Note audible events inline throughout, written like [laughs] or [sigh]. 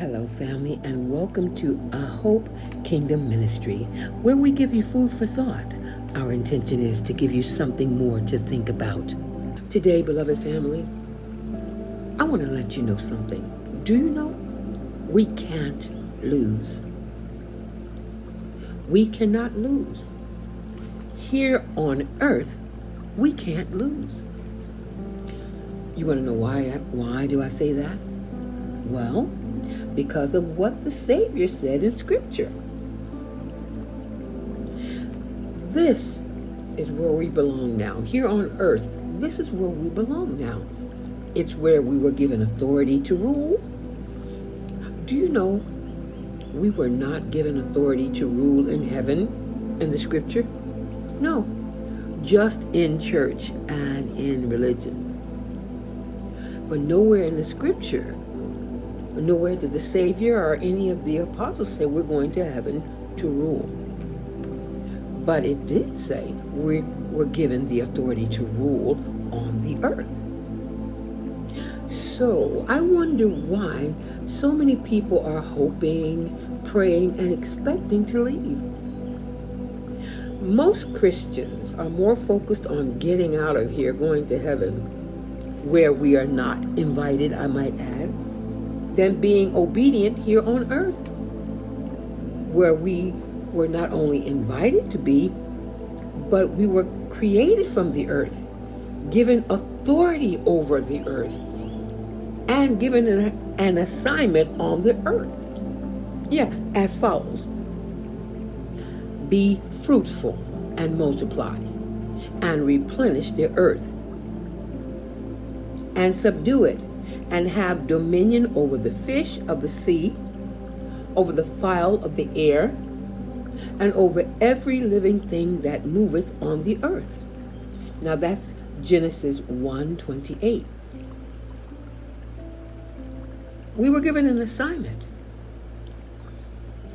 Hello, family, and welcome to A Hope Kingdom Ministry, where we give you food for thought. Our intention is to give you something more to think about. Today, beloved family, I want to let you know something. Do you know we can't lose? We cannot lose. Here on earth, we can't lose. You want to know why? Why do I say that? Well, because of what the Savior said in Scripture. This is where we belong now. Here on earth, this is where we belong now. It's where we were given authority to rule. Do you know we were not given authority to rule in heaven in the Scripture? No, just in church and in religion. But nowhere in the Scripture Nowhere did the Savior or any of the apostles say we're going to heaven to rule. But it did say we were given the authority to rule on the earth. So I wonder why so many people are hoping, praying, and expecting to leave. Most Christians are more focused on getting out of here, going to heaven, where we are not invited, I might add than being obedient here on earth, where we were not only invited to be, but we were created from the earth, given authority over the earth, and given an, an assignment on the earth. Yeah, as follows Be fruitful and multiply, and replenish the earth, and subdue it and have dominion over the fish of the sea, over the fowl of the air, and over every living thing that moveth on the earth. Now that's Genesis 1:28. We were given an assignment.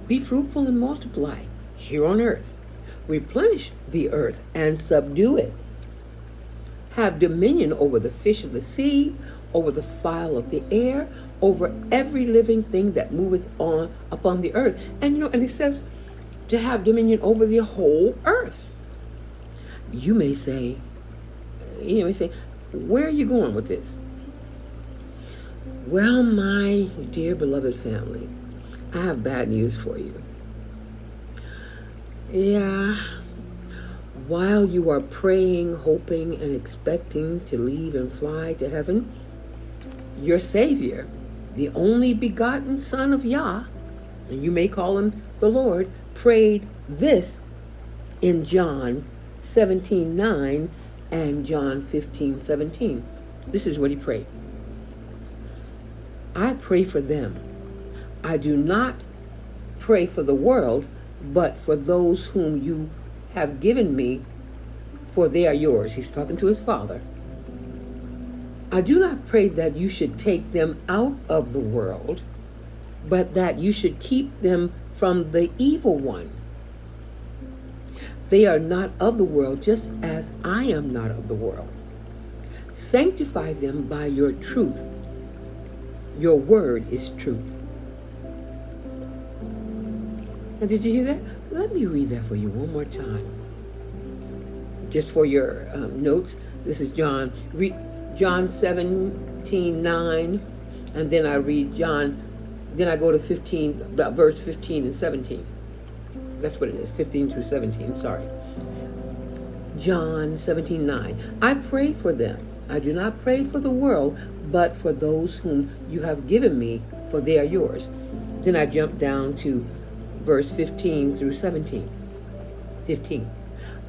Be fruitful and multiply here on earth. Replenish the earth and subdue it. Have dominion over the fish of the sea, over the fowl of the air, over every living thing that moveth on upon the earth. And you know, and it says to have dominion over the whole earth. You may say, you may say, where are you going with this? Well, my dear beloved family, I have bad news for you. Yeah, while you are praying, hoping, and expecting to leave and fly to heaven, your Savior, the only begotten Son of Yah, and you may call him the Lord, prayed this in John 17 9 and John 15 17. This is what he prayed I pray for them. I do not pray for the world, but for those whom you have given me, for they are yours. He's talking to his Father I do not pray that you should take them out of the world, but that you should keep them from the evil one. They are not of the world, just as I am not of the world. Sanctify them by your truth. Your word is truth. Now, did you hear that? Let me read that for you one more time. Just for your um, notes, this is John. Re- John 17, 9, and then I read John, then I go to 15, verse 15 and 17. That's what it is, 15 through 17, sorry. John 17, 9. I pray for them. I do not pray for the world, but for those whom you have given me, for they are yours. Then I jump down to verse 15 through 17. 15.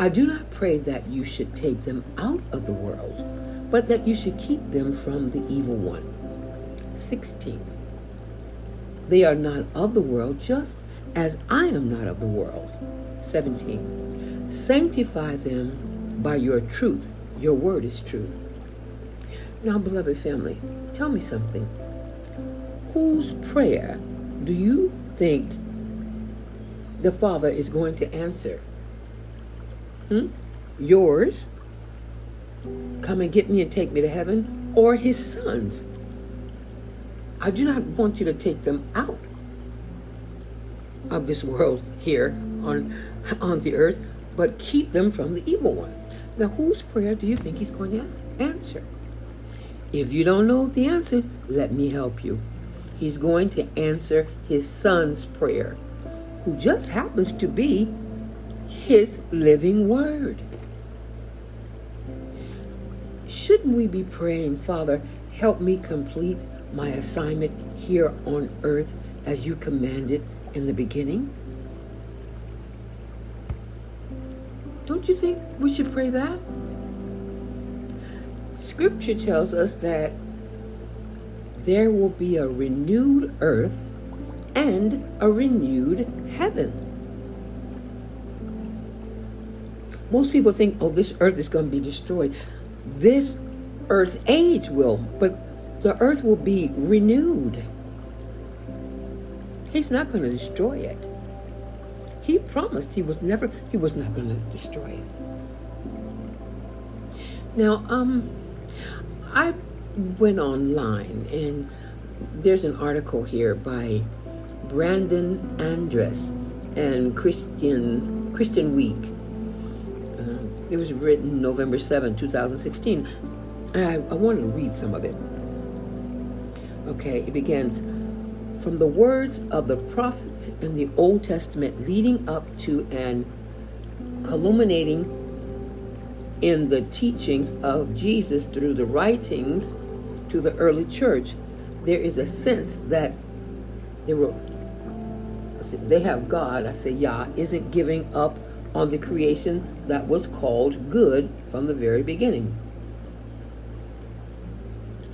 I do not pray that you should take them out of the world but that you should keep them from the evil one. 16. They are not of the world, just as I am not of the world. 17. Sanctify them by your truth. Your word is truth. Now, beloved family, tell me something. Whose prayer do you think the Father is going to answer? Hmm? Yours come and get me and take me to heaven, or his sons. I do not want you to take them out of this world here on on the earth, but keep them from the evil one. Now, whose prayer do you think he's going to answer? If you don't know the answer, let me help you. He's going to answer his son's prayer, who just happens to be his living word. Shouldn't we be praying, Father, help me complete my assignment here on earth as you commanded in the beginning? Don't you think we should pray that? Scripture tells us that there will be a renewed earth and a renewed heaven. Most people think, oh, this earth is going to be destroyed. This earth age will, but the earth will be renewed. He's not going to destroy it. He promised he was never he was not going to destroy it. Now, um, I went online and there's an article here by Brandon Andress and Christian Christian Week. It was written November 7, 2016. I, I want to read some of it. Okay, it begins from the words of the prophets in the Old Testament leading up to and culminating in the teachings of Jesus through the writings to the early church, there is a sense that they were they have God, I say Yah, isn't giving up on the creation that was called good from the very beginning.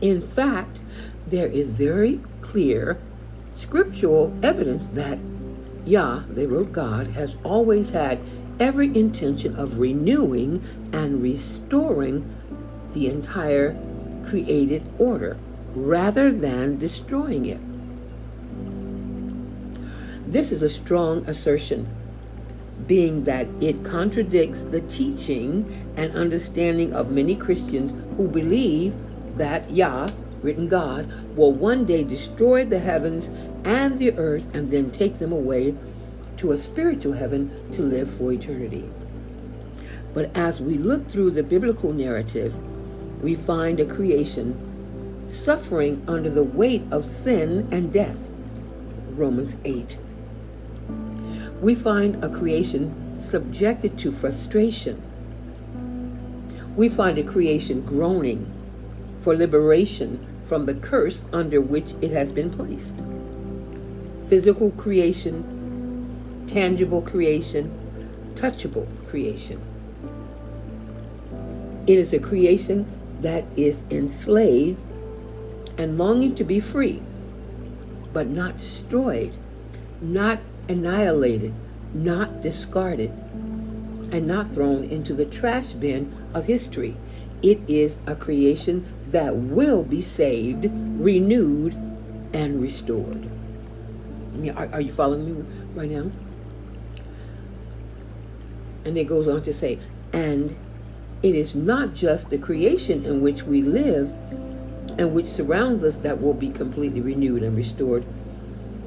In fact, there is very clear scriptural evidence that Yah, they wrote God, has always had every intention of renewing and restoring the entire created order rather than destroying it. This is a strong assertion, being that it contradicts the teaching and understanding of many Christians who believe that Yah, written God, will one day destroy the heavens and the earth and then take them away to a spiritual heaven to live for eternity. But as we look through the biblical narrative, we find a creation suffering under the weight of sin and death. Romans 8. We find a creation subjected to frustration. We find a creation groaning for liberation from the curse under which it has been placed physical creation, tangible creation, touchable creation. It is a creation that is enslaved and longing to be free, but not destroyed, not annihilated, not discarded, and not thrown into the trash bin of history. It is a creation that will be saved, renewed, and restored. I mean, are, are you following me right now? And it goes on to say, and it is not just the creation in which we live and which surrounds us that will be completely renewed and restored.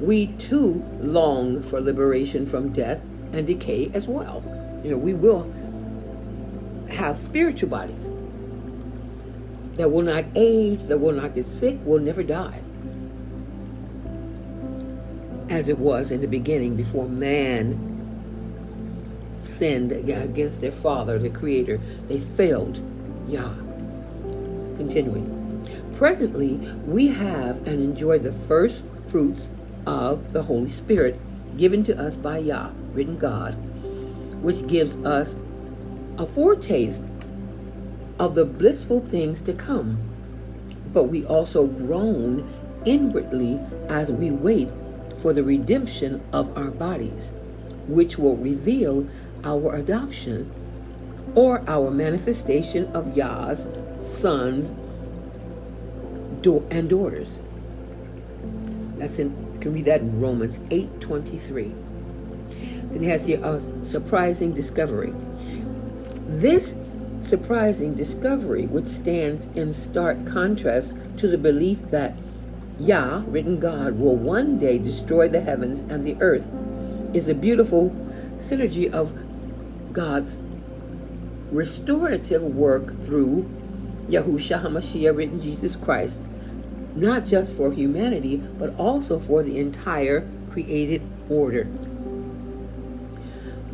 We too long for liberation from death and decay as well. You know, we will have spiritual bodies that will not age, that will not get sick, will never die as it was in the beginning before man sinned against their father, the creator. They failed Yah. Continuing. Presently, we have and enjoy the first fruits of the Holy Spirit given to us by Yah, written God, which gives us a foretaste of the blissful things to come. But we also groan inwardly as we wait for the redemption of our bodies, which will reveal our adoption or our manifestation of Yah's sons and daughters. That's in can read that in Romans 8:23. Then it has here a surprising discovery. This surprising discovery, which stands in stark contrast to the belief that Yah, written God, will one day destroy the heavens and the earth is a beautiful synergy of God's restorative work through Yahushua HaMashiach, written Jesus Christ, not just for humanity, but also for the entire created order.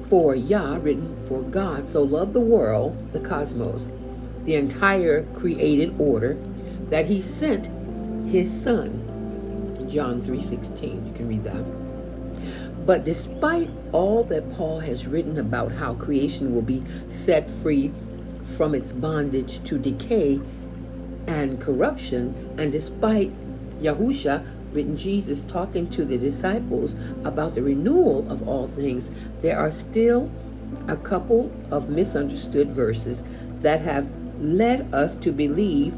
For Yah, written for God, so loved the world, the cosmos, the entire created order, that he sent his son. John 3:16. You can read that. But despite all that Paul has written about how creation will be set free from its bondage to decay and corruption, and despite Yahusha, written Jesus, talking to the disciples about the renewal of all things, there are still a couple of misunderstood verses that have led us to believe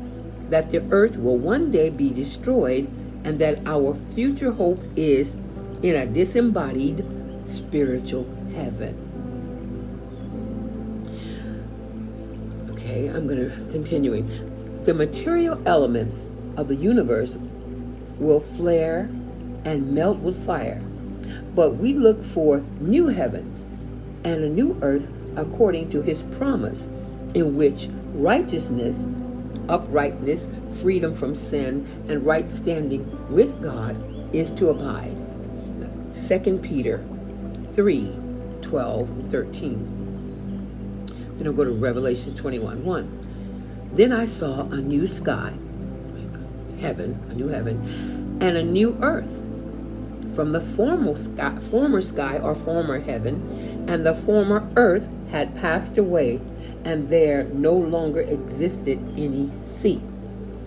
that the earth will one day be destroyed and that our future hope is in a disembodied spiritual heaven. Okay, I'm going to continuing. The material elements of the universe will flare and melt with fire, but we look for new heavens and a new earth according to his promise, in which righteousness, uprightness, freedom from sin, and right standing with God is to abide. 2 Peter 3 12 13. Then I'll go to Revelation 21 1. Then I saw a new sky, heaven, a new heaven, and a new earth. From the former sky, former sky or former heaven, and the former earth had passed away, and there no longer existed any sea.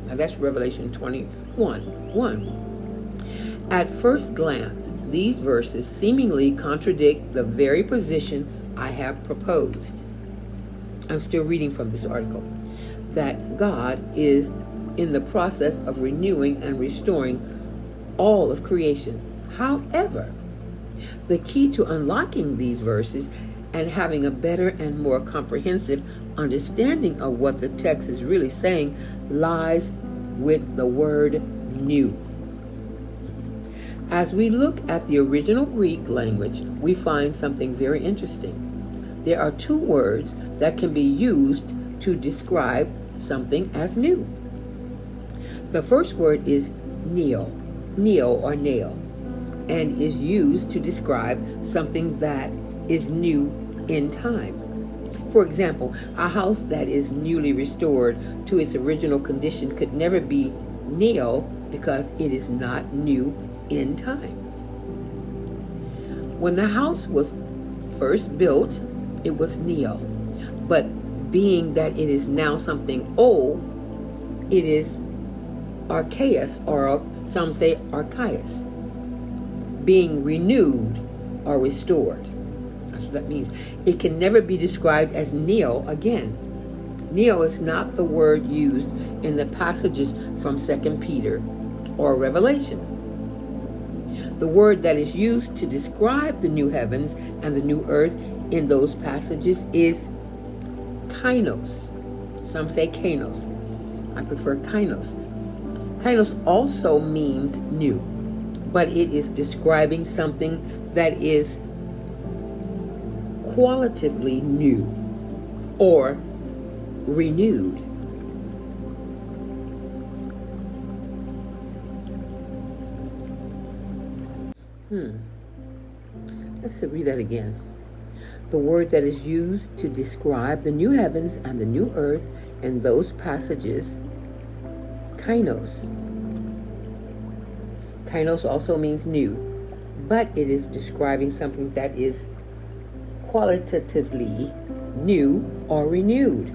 Now that's Revelation 21 1. At first glance, these verses seemingly contradict the very position I have proposed. I'm still reading from this article that God is in the process of renewing and restoring all of creation. However, the key to unlocking these verses and having a better and more comprehensive understanding of what the text is really saying lies with the word new. As we look at the original Greek language, we find something very interesting. There are two words that can be used to describe something as new. The first word is neo, neo or nail, and is used to describe something that is new in time. For example, a house that is newly restored to its original condition could never be neo because it is not new in time. When the house was first built, it was neo. But being that it is now something old, it is archaeus, or some say archaeus, being renewed or restored. That's what that means. It can never be described as neo again. Neo is not the word used in the passages from 2 Peter or Revelation. The word that is used to describe the new heavens and the new earth in those passages is kainos. Some say kainos. I prefer kainos. Kainos also means new, but it is describing something that is qualitatively new or renewed. Hmm. Let's read that again. The word that is used to describe the new heavens and the new earth in those passages, kainos. Kainos also means new, but it is describing something that is qualitatively new or renewed.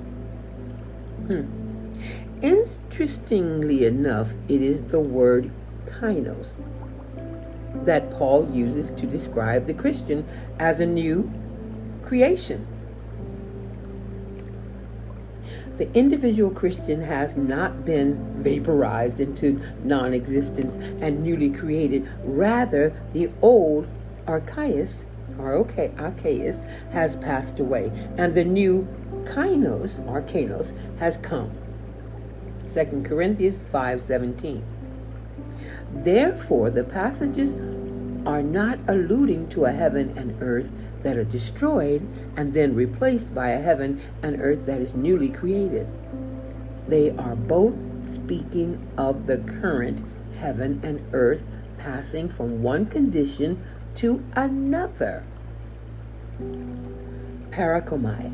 Hmm. Interestingly enough, it is the word kainos that Paul uses to describe the Christian as a new creation. The individual Christian has not been vaporized into non existence and newly created. Rather, the old archaeus Archaeus has passed away, and the new Kainos, Archanos, has come. 2 Corinthians 5.17 Therefore, the passages are not alluding to a heaven and earth that are destroyed and then replaced by a heaven and earth that is newly created. They are both speaking of the current heaven and earth passing from one condition to another. Parakomai.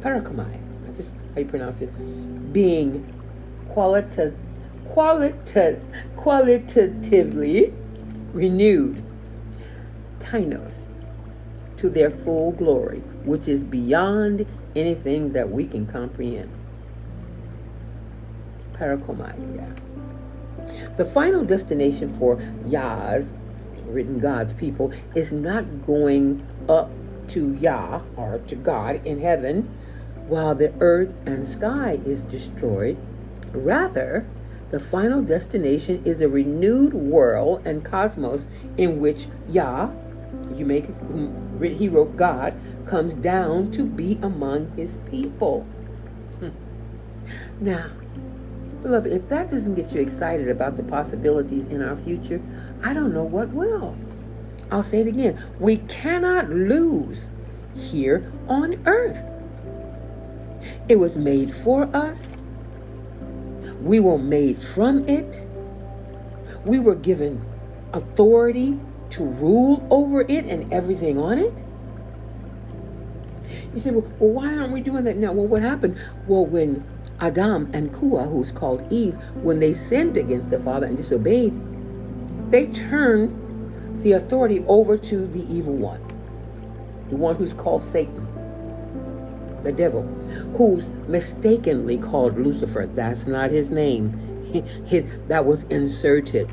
Parakomai. That's just how you pronounce it. Being qualita, qualita, qualitatively renewed. Kainos. To their full glory, which is beyond anything that we can comprehend. Parakomai. The final destination for Yah's, written God's people, is not going up to Yah or to God in heaven while the earth and sky is destroyed. Rather, the final destination is a renewed world and cosmos in which Yah, you make he wrote God, comes down to be among his people. Hmm. Now, Beloved, if that doesn't get you excited about the possibilities in our future, I don't know what will. I'll say it again. We cannot lose here on earth. It was made for us. We were made from it. We were given authority to rule over it and everything on it. You say, well, well, why aren't we doing that now? Well, what happened? Well, when Adam and Kua, who's called Eve, when they sinned against the Father and disobeyed, they turned the authority over to the evil one, the one who's called Satan, the devil, who's mistakenly called Lucifer. That's not his name. His, that was inserted.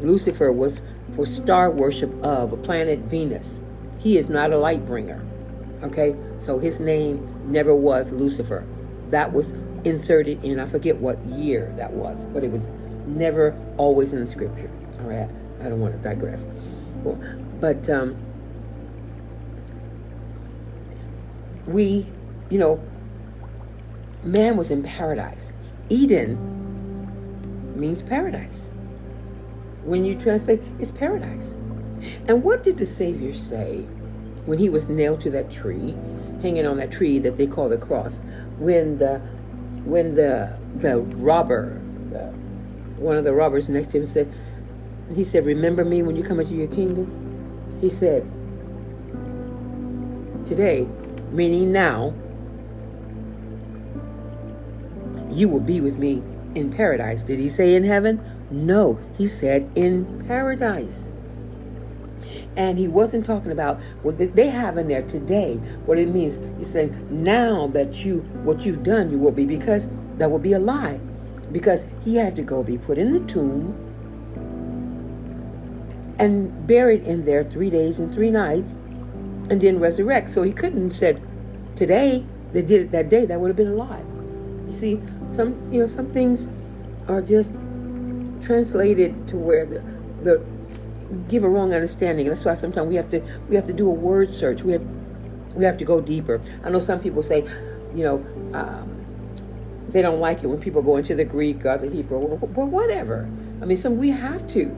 Lucifer was for star worship of a planet Venus. He is not a light bringer. Okay? So his name never was Lucifer. That was inserted in, I forget what year that was, but it was never always in the scripture. All right, I don't want to digress. But um, we, you know, man was in paradise. Eden means paradise. When you translate, it's paradise. And what did the Savior say when he was nailed to that tree, hanging on that tree that they call the cross? When the when the the robber, the, one of the robbers next to him said, he said, "Remember me when you come into your kingdom." He said, "Today, meaning now, you will be with me in paradise." Did he say in heaven? No, he said in paradise. And he wasn't talking about what they have in there today. What it means, he's saying now that you what you've done, you will be because that will be a lie. Because he had to go be put in the tomb and buried in there three days and three nights and then resurrect. So he couldn't have said today they did it that day, that would have been a lie. You see, some you know, some things are just translated to where the the give a wrong understanding. That's why sometimes we have to we have to do a word search. We have we have to go deeper. I know some people say, you know, um, they don't like it when people go into the Greek or the Hebrew. or, well, whatever. I mean, some we have to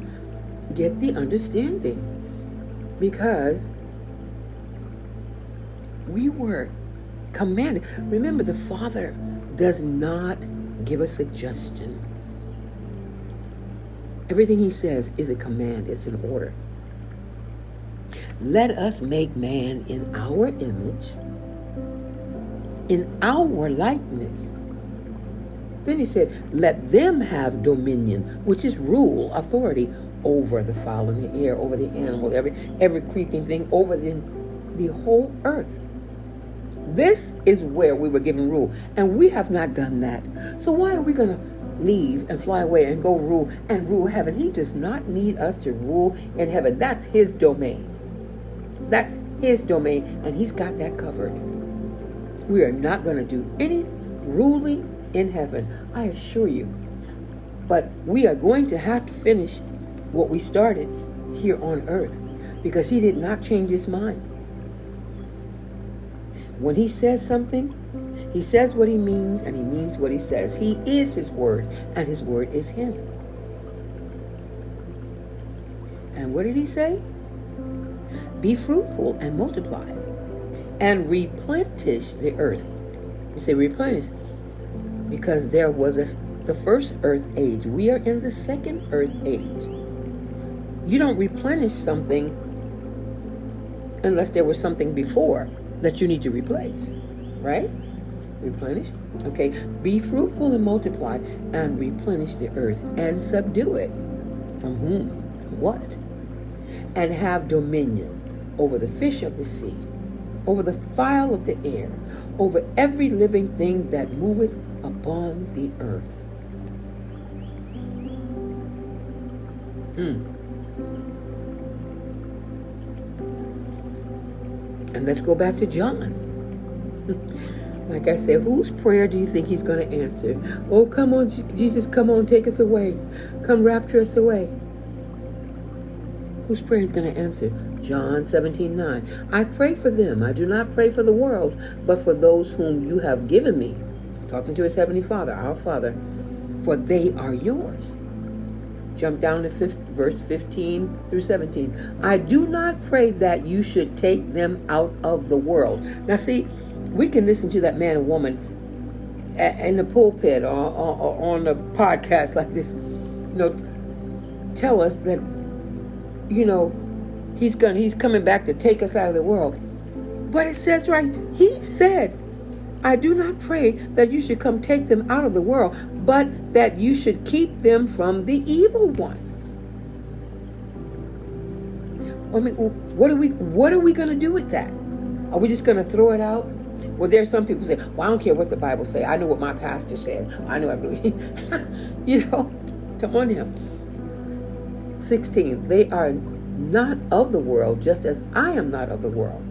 get the understanding because we were commanded. Remember, the Father does not give a suggestion. Everything he says is a command, it's an order. Let us make man in our image, in our likeness. Then he said, Let them have dominion, which is rule, authority over the fowl in the air, over the animal, every every creeping thing, over the, the whole earth. This is where we were given rule, and we have not done that. So why are we going to leave and fly away and go rule and rule heaven. He does not need us to rule in heaven. That's his domain. That's his domain, and he's got that covered. We are not going to do any ruling in heaven, I assure you. But we are going to have to finish what we started here on earth because he did not change his mind. When he says something, he says what he means and he means what he says. He is his word and his word is him. And what did he say? Be fruitful and multiply and replenish the earth. You say replenish because there was a, the first earth age. We are in the second earth age. You don't replenish something unless there was something before that you need to replace, right? Replenish. Okay. Be fruitful and multiply and replenish the earth and subdue it. From whom? From what? And have dominion over the fish of the sea, over the fowl of the air, over every living thing that moveth upon the earth. Hmm. And let's go back to John. like I said, whose prayer do you think he's going to answer? Oh, come on, Jesus, come on, take us away. Come rapture us away. Whose prayer is going to answer? John 17, 9. I pray for them. I do not pray for the world, but for those whom you have given me. Talking to his heavenly Father, our Father, for they are yours. Jump down to verse 15 through 17. I do not pray that you should take them out of the world. Now, see, we can listen to that man and woman in the pulpit or, on the podcast like this, you know, tell us that, you know, he's going he's coming back to take us out of the world. But it says right, he said, I do not pray that you should come take them out of the world, but that you should keep them from the evil one. I mean, what are we what are we going to do with that? Are we just going to throw it out? Well, there are some people say, "Well, I don't care what the Bible say. I know what my pastor said. I know I believe." [laughs] you know, come on now. Sixteen. They are not of the world, just as I am not of the world.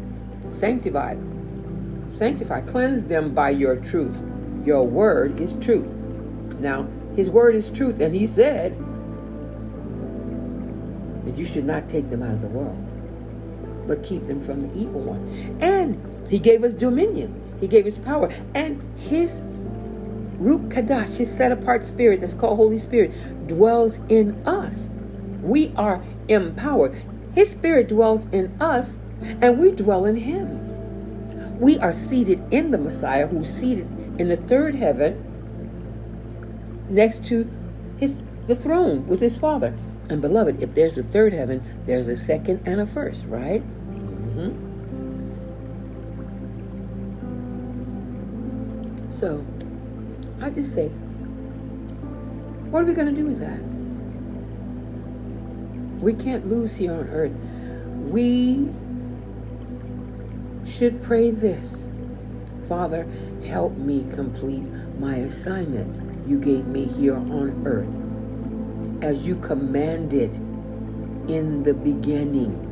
Sanctified sanctify, cleanse them by your truth. Your word is truth. Now, his word is truth, and he said that you should not take them out of the world, but keep them from the evil one. And he gave us dominion, he gave us power, and his Ruach Kadash, his set apart spirit that's called Holy Spirit, dwells in us. We are empowered. His spirit dwells in us, and we dwell in him. We are seated in the Messiah who's seated in the third heaven next to his the throne with his father. And beloved, if there's a third heaven, there's a second and a first, right? Mm-hmm. So, I just say, what are we going to do with that? We can't lose here on earth. We should pray this Father, help me complete my assignment you gave me here on earth as you commanded in the beginning.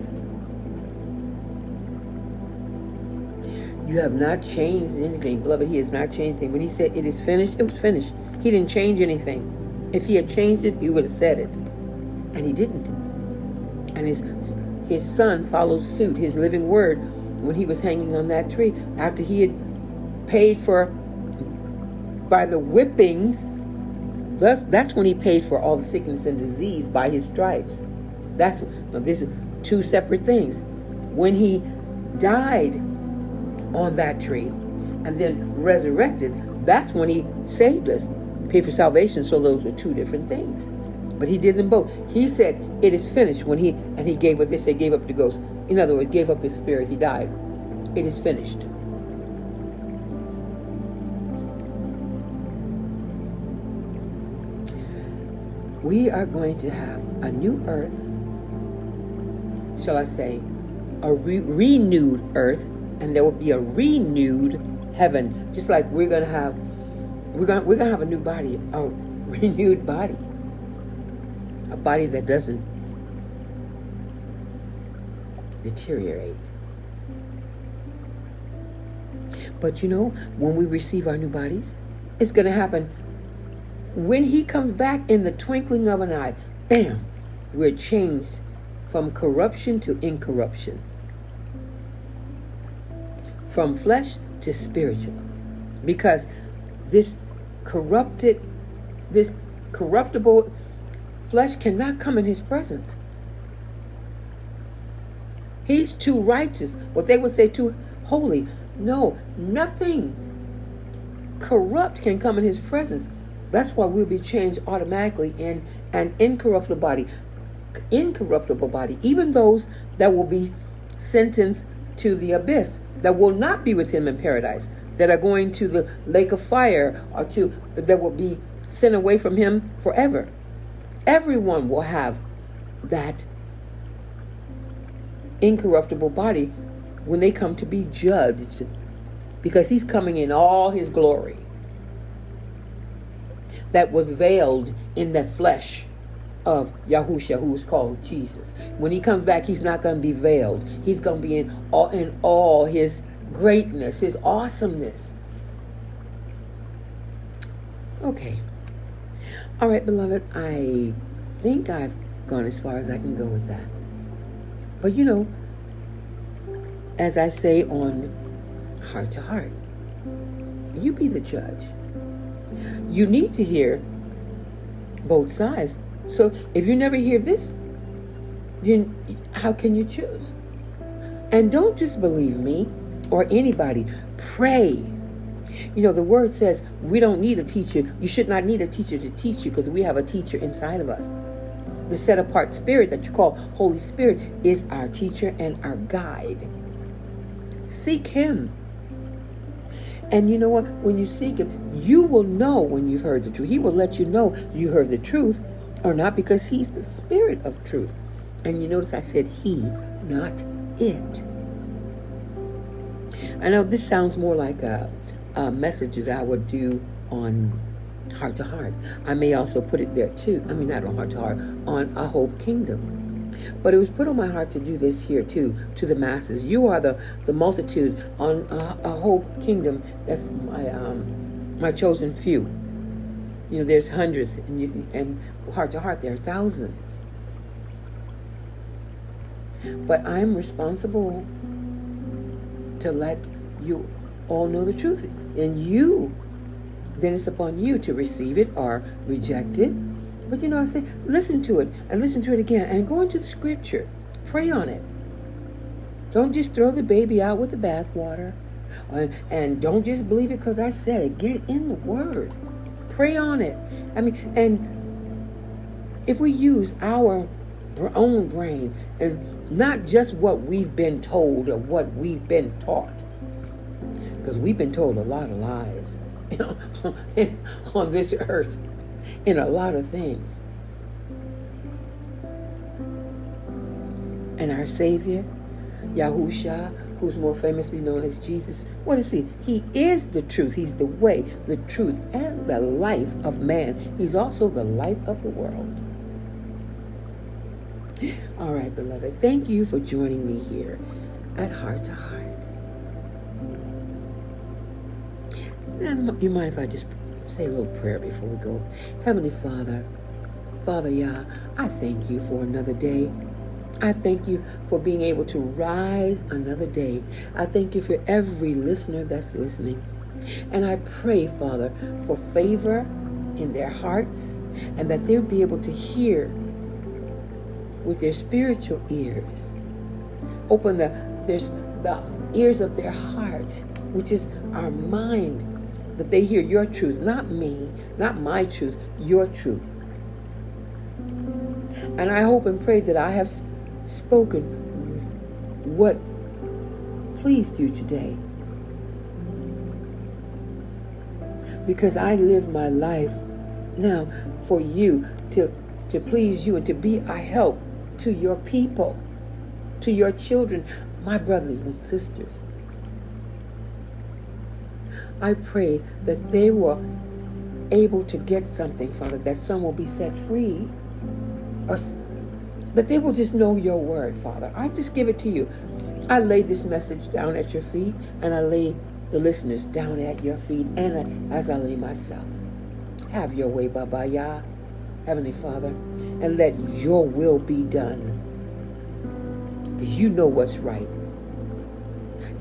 You have not changed anything. Beloved, He has not changed anything. When He said it is finished, it was finished. He didn't change anything. If He had changed it, He would have said it. And He didn't. And His, his Son follows suit. His living word when he was hanging on that tree after he had paid for by the whippings that's, that's when he paid for all the sickness and disease by his stripes. That's now this is two separate things. When he died on that tree and then resurrected that's when he saved us paid for salvation. So those were two different things. But he did them both. He said it is finished when he and he gave what they say gave up the ghost. In other words, gave up his spirit, he died. It is finished. We are going to have a new earth, shall I say, a re- renewed earth, and there will be a renewed heaven, just like we're going to have we're going we're going to have a new body, a [laughs] renewed body. A body that doesn't deteriorate. But you know, when we receive our new bodies, it's going to happen when He comes back in the twinkling of an eye. Bam! We're changed from corruption to incorruption, from flesh to spiritual. Because this corrupted, this corruptible flesh cannot come in His presence. He's too righteous. What they would say too holy. No, nothing corrupt can come in his presence. That's why we'll be changed automatically in an incorruptible body. Incorruptible body. Even those that will be sentenced to the abyss, that will not be with him in paradise, that are going to the lake of fire, or to that will be sent away from him forever. Everyone will have that incorruptible body when they come to be judged because he's coming in all his glory that was veiled in the flesh of Yahusha, who is called Jesus. When he comes back, he's not going to be veiled. He's going to be in all, in all his greatness, his awesomeness. Okay. All right, beloved, I think I've gone as far as I can go with that. But you know, as I say on Heart to Heart, you be the judge. You need to hear both sides. So if you never hear this, then how can you choose? And don't just believe me or anybody. Pray. You know, the word says we don't need a teacher. You should not need a teacher to teach you because we have a teacher inside of us. The set apart spirit that you call Holy Spirit is our teacher and our guide. Seek Him. And you know what? When you seek Him, you will know when you've heard the truth. He will let you know you heard the truth or not because He's the Spirit of truth. And you notice I said He, not it. I know this sounds more like a, a message that I would do on Heart to Heart. I may also put it there too. I mean, not on Heart to Heart, on A Hope Kingdom. But it was put on my heart to do this here too, to the masses. You are the, the multitude on a, a hope kingdom. That's my um, my chosen few. You know, there's hundreds, and, you, and heart to heart, there are thousands. But I'm responsible to let you all know the truth. And you, then it's upon you to receive it or reject it but you know, I say, listen to it and listen to it again and go into the scripture. Pray on it. Don't just throw the baby out with the bathwater. Uh, and don't just believe it because I said it. Get in the word. Pray on it. I mean, and if we use our own brain and not just what we've been told or what we've been taught, because we've been told a lot of lies [laughs] on this earth in a lot of things. And our Savior, Yahusha, who's more famously known as Jesus, what is he? He is the truth. He's the way, the truth, and the life of man. He's also the light of the world. All right, beloved, thank you for joining me here at Heart to Heart. And you mind if I just say a little prayer before we go. Heavenly Father, Father Yah, I thank you for another day. I thank you for being able to rise another day. I thank you for every listener that's listening. And I pray, Father, for favor in their hearts and that they'll be able to hear with their spiritual ears. Open the, their, the ears of their hearts, which is our mind that they hear your truth, not me, not my truth, your truth. And I hope and pray that I have spoken what pleased you today. Because I live my life now for you to, to please you and to be a help to your people, to your children, my brothers and sisters. I pray that they were able to get something, Father, that some will be set free, or that they will just know your word, Father. I just give it to you. I lay this message down at your feet, and I lay the listeners down at your feet, and as I lay myself. Have your way, Baba Yah, Heavenly Father, and let your will be done. Because you know what's right.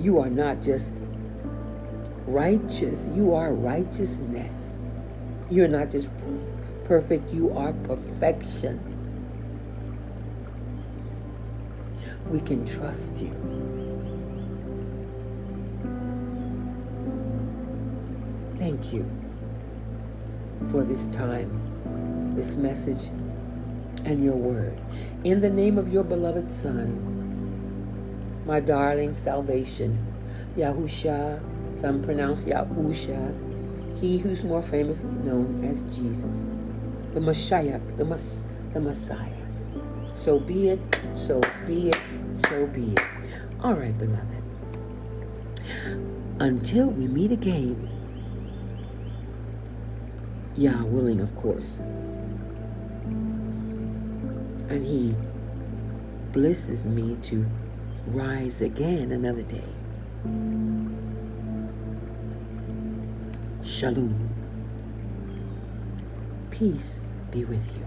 You are not just righteous. You are righteousness. You're not just perfect, you are perfection. we can trust you. Thank you for this time, this message, and your word. In the name of your beloved Son, my darling salvation, Yahusha, some pronounce Yahusha, he who's more famously known as Jesus, the Messiah, the, Mas- the Messiah. So be it, so be it, so be it. All right, beloved. Until we meet again, Yah willing, of course. And He blesses me to rise again another day. Shalom. Peace be with you.